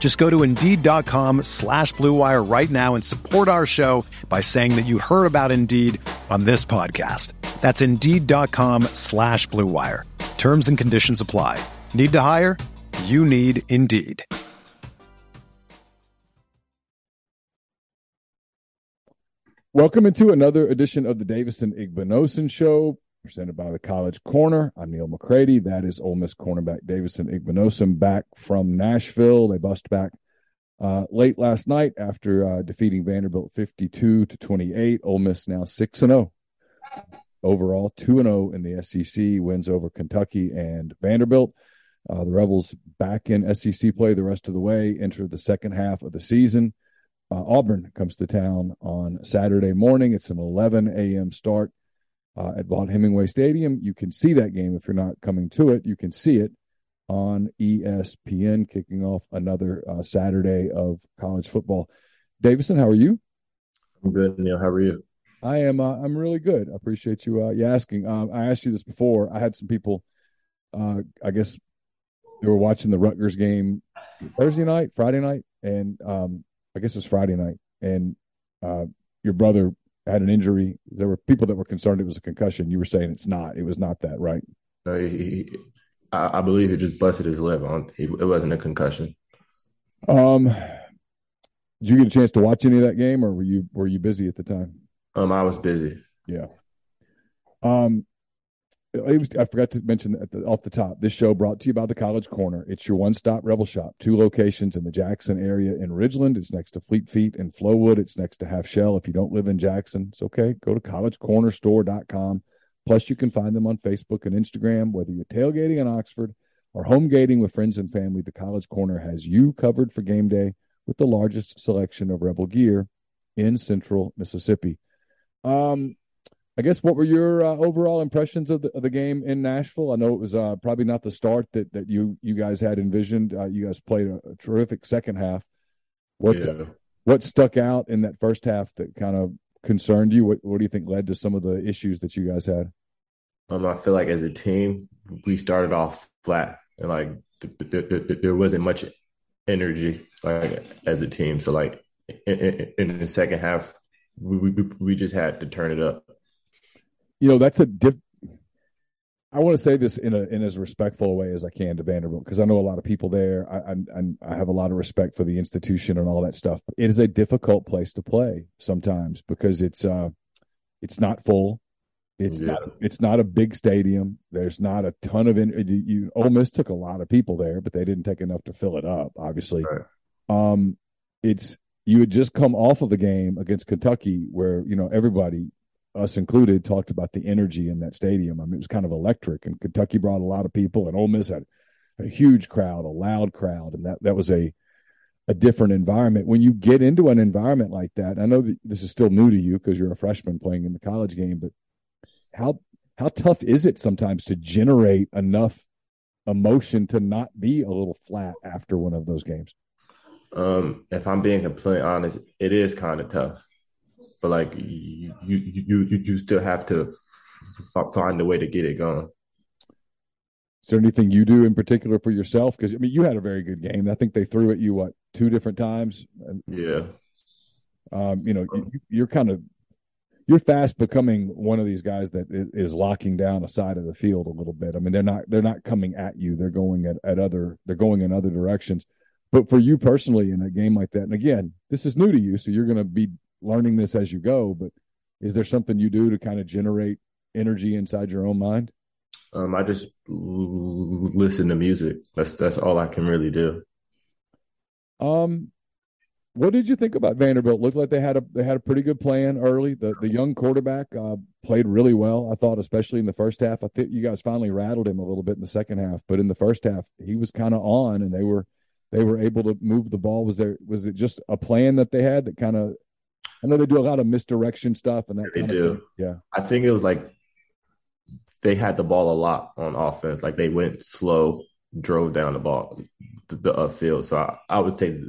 Just go to Indeed.com slash BlueWire right now and support our show by saying that you heard about Indeed on this podcast. That's Indeed.com slash BlueWire. Terms and conditions apply. Need to hire? You need Indeed. Welcome into another edition of the Davison Igbinosun Show, presented by the College Corner. I'm Neal McCready. That is Ole Miss cornerback Davison Igbinosun back from Nashville. They bust back uh, late last night after uh, defeating Vanderbilt 52 to 28. Ole Miss now 6 and 0 overall, 2 and 0 in the SEC, wins over Kentucky and Vanderbilt. Uh, the Rebels back in SEC play the rest of the way, enter the second half of the season. Uh, Auburn comes to town on Saturday morning. It's an 11 a.m. start uh, at Vaught Hemingway Stadium. You can see that game if you're not coming to it. You can see it on ESPN, kicking off another uh, Saturday of college football. Davison, how are you? I'm good, Neal. How are you? I am. Uh, I'm really good. I appreciate you. Uh, you asking. Um, I asked you this before. I had some people. Uh, I guess they were watching the Rutgers game Thursday night, Friday night, and um, I guess it was Friday night, and uh, your brother had an injury. There were people that were concerned it was a concussion. You were saying it's not. It was not that, right? No, he, he, I, I, believe he just busted his lip. On it wasn't a concussion. Um, did you get a chance to watch any of that game, or were you were you busy at the time? Um, I was busy. Yeah. Um, I forgot to mention at the, off the top. This show brought to you by the College Corner. It's your one-stop Rebel shop. Two locations in the Jackson area in Ridgeland. It's next to Fleet Feet in Flowood. It's next to Half Shell. If you don't live in Jackson, it's okay. Go to collegecornerstore.com. Plus, you can find them on Facebook and Instagram. Whether you're tailgating in Oxford or home gating with friends and family, the College Corner has you covered for game day with the largest selection of Rebel gear in Central Mississippi. Um, I guess what were your uh, overall impressions of the, of the, game in Nashville? I know it was uh, probably not the start that, that you you guys had envisioned. Uh, you guys played a, a, terrific second half. What yeah. what stuck out in that first half that kind of concerned you? What what do you think led to some of the issues that you guys had? Um, I feel like as a team, we started off flat and like th- th- th- there wasn't much energy like as a team. So like in, in, in the second half, we, we we just had to turn it up you know that's a diff I want to say this in a in as respectful a way as I can to Vanderbilt because I know a lot of people there. I, I I have a lot of respect for the institution and all that stuff. It is a difficult place to play sometimes because it's uh it's not full. It's yeah. not it's not a big stadium. There's not a ton of in, you. Ole Miss took a lot of people there, but they didn't take enough to fill it up. Obviously, right. um, it's you had just come off of a game against Kentucky where you know everybody us included, talked about the energy in that stadium. I mean, it was kind of electric, and Kentucky brought a lot of people, and Ole Miss had a huge crowd, a loud crowd, and that that was a a different environment. When you get into an environment like that, I know that this is still new to you because you're a freshman playing in the college game, but how how tough is it sometimes to generate enough emotion to not be a little flat after one of those games? Um, if I'm being completely honest, it is kind of tough but like you you you you still have to f- find a way to get it going. Is there anything you do in particular for yourself? Because I mean, you had a very good game. I think they threw at you what two different times. Yeah. Um, you know, you, are kind of you're fast becoming one of these guys that is locking down a side of the field a little bit. I mean, they're not they're not coming at you. They're going at, at other they're going in other directions. But for you personally in a game like that, and again, this is new to you, so you're going to be learning this as you go, but is there something you do to kind of generate energy inside your own mind? Um, I just listen to music. That's that's all I can really do. Um, what did you think about Vanderbilt? Looked like they had a they had a pretty good plan early. The the young quarterback uh, played really well. I thought, especially in the first half. I think you guys finally rattled him a little bit in the second half, but in the first half, he was kind of on, and they were they were able to move the ball. Was there was it just a plan that they had that kind of? I know they do a lot of misdirection stuff, and that they do. Yeah, I think it was like they had the ball a lot on offense. Like they went slow, drove down the ball, the, the uh, field. So I, I, would say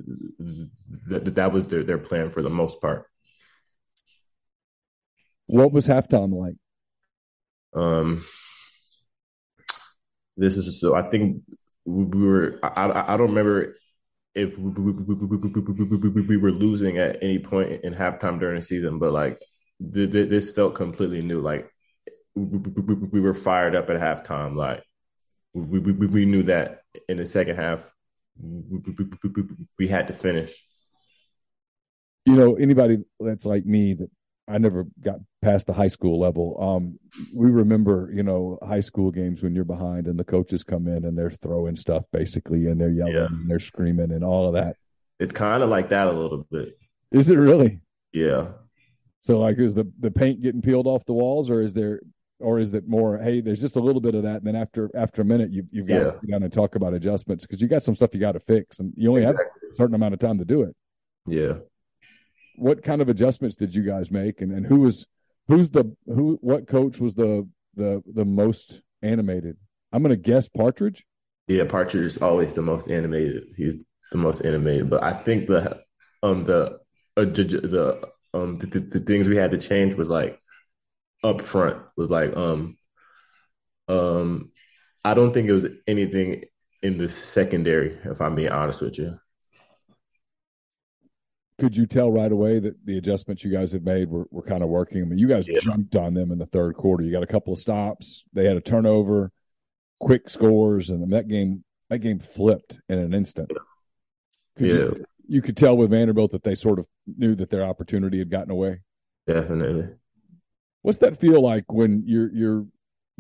that that was their, their plan for the most part. What was halftime like? Um, this is so. I think we were. I I don't remember if we, we were losing at any point in halftime during the season, but like this felt completely new. Like we were fired up at halftime. Like we, we, we knew that in the second half, we had to finish. You know, anybody that's like me that I never got past the high school level. Um, we remember, you know, high school games when you're behind and the coaches come in and they're throwing stuff basically and they're yelling yeah. and they're screaming and all of that. It's kind of like that a little bit. Is it really? Yeah. So, like, is the the paint getting peeled off the walls, or is there or is it more hey there's just a little bit of that and then after after a minute you, you've got yeah. to sit down and talk about adjustments because you got some stuff you got to fix and you only exactly. have a certain amount of time to do it yeah what kind of adjustments did you guys make? And, and who was who's the who what coach was the the the most animated? I'm gonna guess partridge. Yeah partridge is always the most animated. He's the most animated but i think the um the uh, the um the, the, the things we had to change was like up front was like, um, um, I don't think it was anything in the secondary, if I'm being honest with you. Could you tell right away that the adjustments you guys had made were, were kind of working? I mean, you guys yeah. jumped on them in the third quarter. You got a couple of stops. They had a turnover, quick scores, and that game that game flipped in an instant. Could yeah. You, you could tell with Vanderbilt that they sort of knew that their opportunity had gotten away. Definitely. What's that feel like when you're you're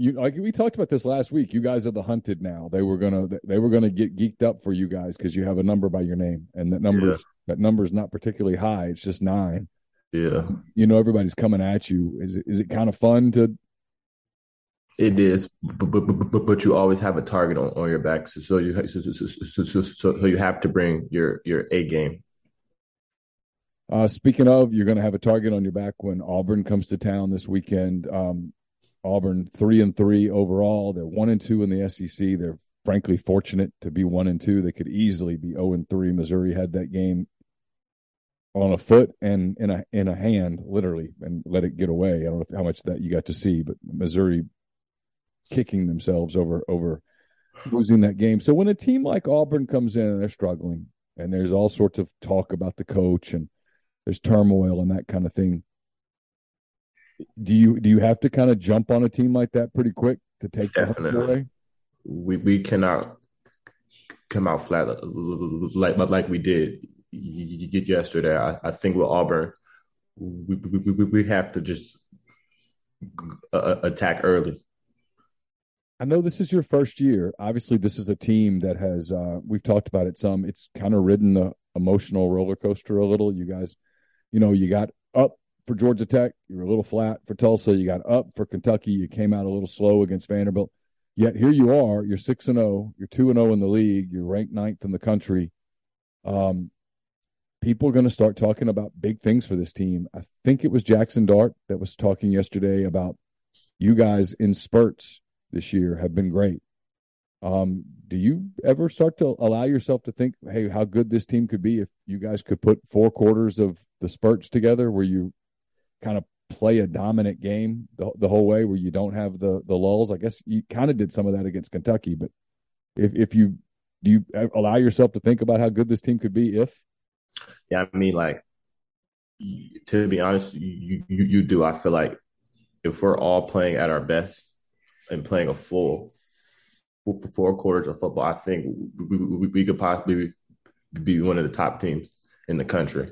you like we talked about this last week? You guys are the hunted now. They were gonna they were gonna get geeked up for you guys because you have a number by your name, and that number yeah. that number is not particularly high. It's just nine. Yeah, you know everybody's coming at you. Is it is it kind of fun to? It is, but, but, but, but you always have a target on, on your back, so, so you so, so, so, so, so you have to bring your your A game uh, speaking of, you're going to have a target on your back when Auburn comes to town this weekend. Um, Auburn three and three overall. They're one and two in the SEC. They're frankly fortunate to be one and two. They could easily be zero oh and three. Missouri had that game on a foot and in a in a hand, literally, and let it get away. I don't know how much that you got to see, but Missouri kicking themselves over over losing that game. So when a team like Auburn comes in and they're struggling, and there's all sorts of talk about the coach and there's turmoil and that kind of thing. Do you do you have to kind of jump on a team like that pretty quick to take Definitely. away? We we cannot come out flat like like we did yesterday. I, I think with Auburn, we, we, we have to just attack early. I know this is your first year. Obviously, this is a team that has uh, we've talked about it some. It's kind of ridden the emotional roller coaster a little. You guys you know, you got up for Georgia Tech, you were a little flat for Tulsa, you got up for Kentucky, you came out a little slow against Vanderbilt. Yet here you are, you're six and zero, oh, you're two and zero oh in the league, you're ranked ninth in the country. Um, people are going to start talking about big things for this team. I think it was Jackson Dart that was talking yesterday about you guys in spurts this year have been great. Um, do you ever start to allow yourself to think, hey, how good this team could be if you guys could put four quarters of the spurts together where you kind of play a dominant game the, the whole way where you don't have the the lulls? I guess you kind of did some of that against Kentucky, but if if you do you allow yourself to think about how good this team could be if yeah i mean like to be honest you, you you do i feel like if we're all playing at our best and playing a full four quarters of football, I think we, we, we could possibly be one of the top teams in the country.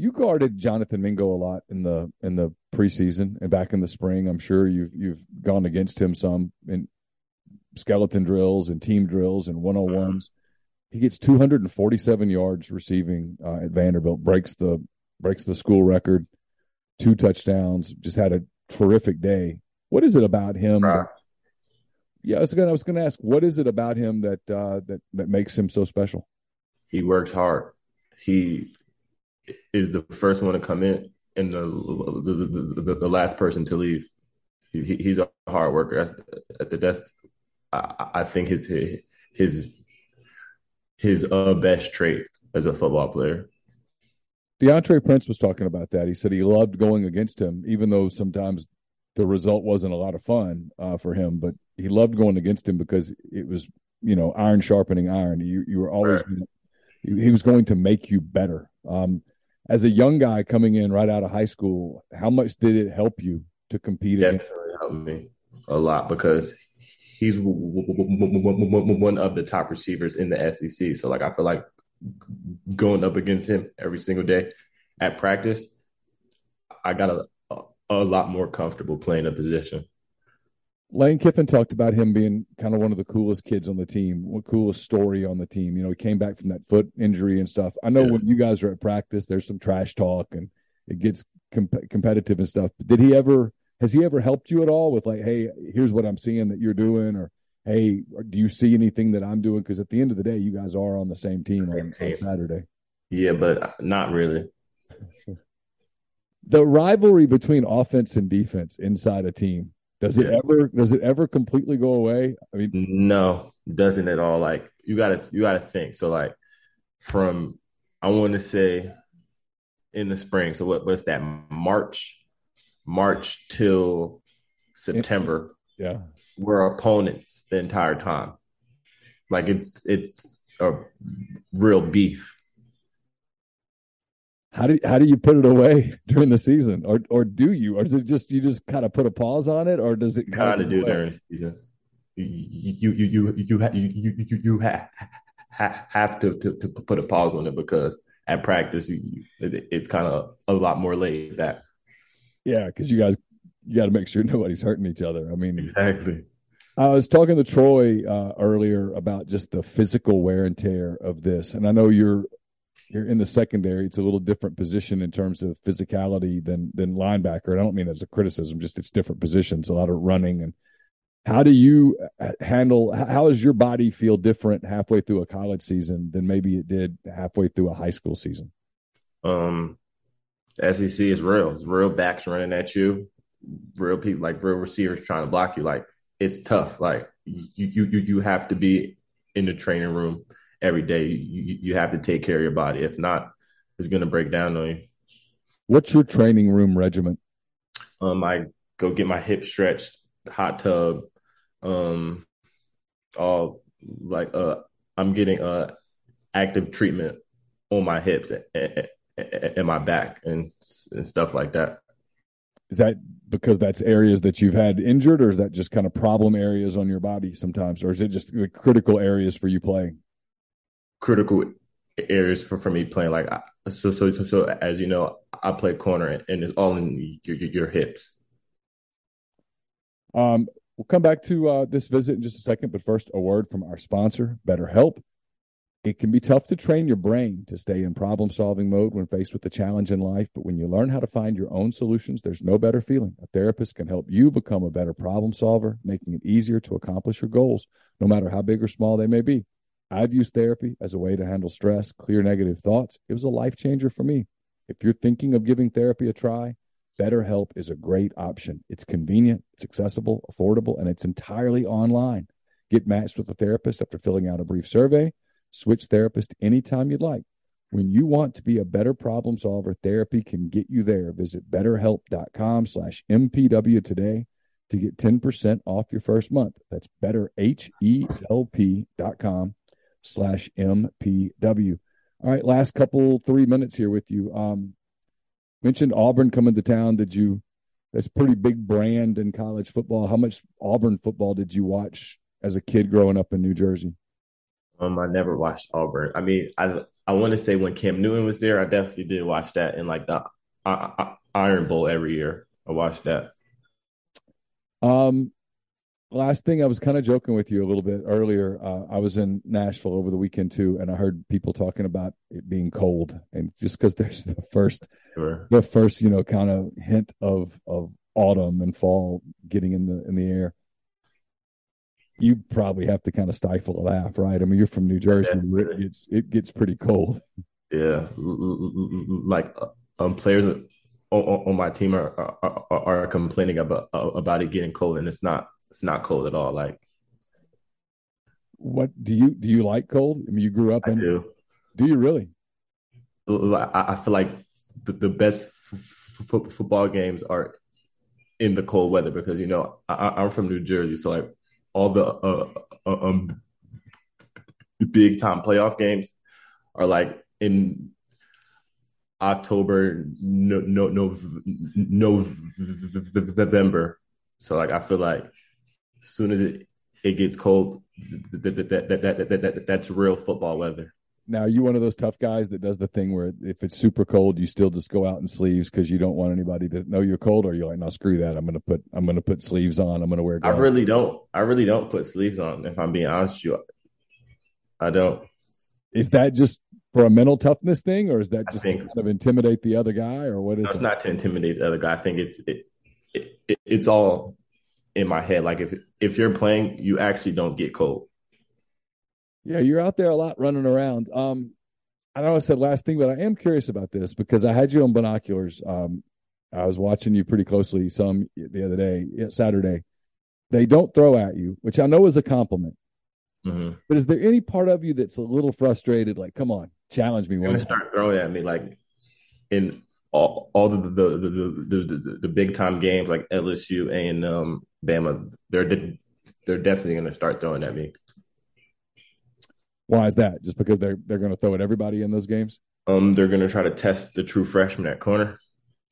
You guarded Jonathan Mingo a lot in the in the preseason and back in the spring. I'm sure you've you've gone against him some in skeleton drills and team drills and one on ones. He gets 247 yards receiving uh, at Vanderbilt, breaks the breaks the school record, two touchdowns. Just had a terrific day. What is it about him? Right. That, yeah, I was gonna I was gonna ask, what is it about him that uh, that that makes him so special? He works hard. He is the first one to come in and the the, the, the last person to leave. He, he's a hard worker. That's that's I, I think his his his uh, best trait as a football player. DeAndre Prince was talking about that. He said he loved going against him, even though sometimes the result wasn't a lot of fun uh, for him. But he loved going against him because it was, you know, iron sharpening iron. You you were always he was going to make you better. Um, as a young guy coming in right out of high school, how much did it help you to compete against? Definitely helped me a lot because he's one of the top receivers in the SEC. So like I feel like going up against him every single day at practice, I got a, a lot more comfortable playing a position. Lane Kiffin talked about him being kind of one of the coolest kids on the team, coolest story on the team. You know, he came back from that foot injury and stuff. I know Yeah. when you guys are at practice, there's some trash talk and it gets comp- competitive and stuff. But did he ever? Has he ever helped you at all with like, hey, here's what I'm seeing that you're doing, or hey, do you see anything that I'm doing? Because at the end of the day, you guys are on the same team on, on Saturday. Yeah, but not really. The rivalry between offense and defense inside a team does it ever does it ever completely go away? I mean, No, doesn't at all. Like you gotta you gotta think. So like from I want to say in the spring. So what what's that? March, March till September. yeah. We're opponents the entire time. Like it's it's a real beef. How do how do you put it away during the season, or or do you, or is it just you just kind of put a pause on it, or does it Kind of do during the season. You you you you you ha- you you you, you have have to, to to put a pause on it because at practice you- it, it's kind of a lot more laid back. Yeah, because you guys you got to make sure nobody's hurting each other. I mean, Exactly. I was talking to Troy uh, earlier about just the physical wear and tear of this, and I know you're you're in the secondary. It's a little different position in terms of physicality than than linebacker. And I don't mean that as a criticism, just it's different positions, a lot of running. And how do you uh, handle? How does your body feel different halfway through a college season than maybe it did halfway through a high school season? Um, SEC is real. It's real backs running at you, real people like real receivers trying to block you. Like it's tough. Like you you you have to be in the training room every day. You, you have to take care of your body. If not, it's going to break down on you. What's your training room regimen? Um, I go get my hips stretched, hot tub, um, all like uh, I'm getting uh active treatment on my hips and, and my back and and stuff like that. Is that because that's areas that you've had injured, or is that just kind of problem areas on your body sometimes, or is it just the critical areas for you playing? Critical areas for, for me playing. Like so, so, so, so, as you know, I play corner, and it's all in your, your, your hips. Um, we'll come back to uh, this visit in just a second, but first, a word from our sponsor, BetterHelp. It can be tough to train your brain to stay in problem solving mode when faced with a challenge in life, but when you learn how to find your own solutions, there's no better feeling. A therapist can help you become a better problem solver, making it easier to accomplish your goals, no matter how big or small they may be. I've used therapy as a way to handle stress, clear negative thoughts. It was a life changer for me. If you're thinking of giving therapy a try, BetterHelp is a great option. It's convenient, it's accessible, affordable, and it's entirely online. Get matched with a therapist after filling out a brief survey. Switch therapist anytime you'd like. When you want to be a better problem solver, therapy can get you there. Visit betterhelp.com slash MPW today to get 10% off your first month. That's betterhelp.com slash MPW. All right, last couple three minutes here with you. Um, mentioned Auburn coming to town. Did you? That's a pretty big brand in college football. How much Auburn football did you watch as a kid growing up in New Jersey? Um, I never watched Auburn. I mean, I I want to say when Cam Newton was there, I definitely did watch that in like the Iron Bowl every year. I watched that. Um, last thing, I was kind of joking with you a little bit earlier. Uh, I was in Nashville over the weekend too, and I heard people talking about it being cold, and just because there's the first, sure. the first, you know, kind of hint of of autumn and fall getting in the in the air. You probably have to kind of stifle a laugh, right? I mean, you're from New Jersey; yeah. it, it's it gets pretty cold. Yeah, like uh, um, players on, on my team are, are, are complaining about about it getting cold, and it's not it's not cold at all. Like, what do you do? You like cold? I mean, you grew up in. I do. Do you really? I, feel like the, the best f- f- football games are in the cold weather because you know I, am from New Jersey, so like all the uh, uh, um big time playoff games are like in October, no, no, no, November. So like I feel like as soon as it, it gets cold, that, that, that, that, that that's real football weather. Now, are you one of those tough guys that does the thing where if it's super cold, you still just go out in sleeves because you don't want anybody to know you're cold, or you're like, no, screw that. I'm gonna put I'm gonna put sleeves on. I'm gonna wear. Gloves. I really don't. I really don't put sleeves on. If I'm being honest with you, I don't. Is that just for a mental toughness thing, or is that just think, to kind of intimidate the other guy, or what is? No, it's not to intimidate the other guy. I think it's it, it, it it's all in my head. Like if if you're playing, you actually don't get cold. Yeah, you're out there a lot running around. Um, I know I said last thing, but I am curious about this because I had you on binoculars. Um, I was watching you pretty closely some the other day, Saturday. They don't throw at you, which I know is a compliment. Mm-hmm. But is there any part of you that's a little frustrated? Like, come on, challenge me. Gonna start throwing at me like in all, all the the, the the, the, big time games like LSU and um, Bama, they're they're definitely going to start throwing at me. Why is that? Just because they're they're going to throw at everybody in those games? Um, they're going to try to test the true freshman at corner,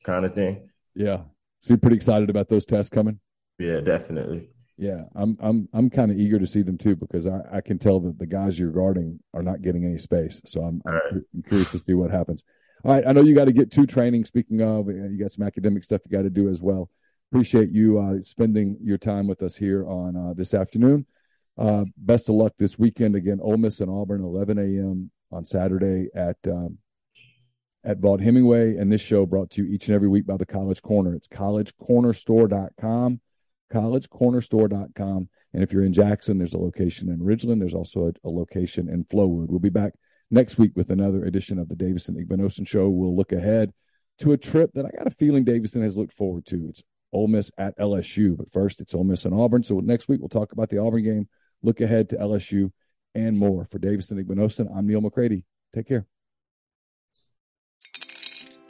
kind of thing. Yeah, so you're pretty excited about those tests coming. Yeah, definitely. Yeah, I'm I'm I'm kind of eager to see them too because I, I can tell that the guys you're guarding are not getting any space. So I'm, I'm, right. I'm curious to see what happens. All right, I know you got to get to training. Speaking of, you got some academic stuff you got to do as well appreciate you uh, spending your time with us here on uh, this afternoon. Uh, best of luck this weekend again. Ole Miss and Auburn, 11 a.m. on Saturday at um, at Vaught Hemingway. And this show brought to you each and every week by the College Corner. It's collegecornerstore.com, collegecornerstore.com. And if you're in Jackson, there's a location in Ridgeland. There's also a, a location in Flowood. We'll be back next week with another edition of the Davison Igbinosun Show. We'll look ahead to a trip that I got a feeling Davison has looked forward to. It's Ole Miss at LSU, but first it's Ole Miss and Auburn. So next week we'll talk about the Auburn game, look ahead to LSU, and more. For Davison Igbinosun, I'm Neal McCready. Take care.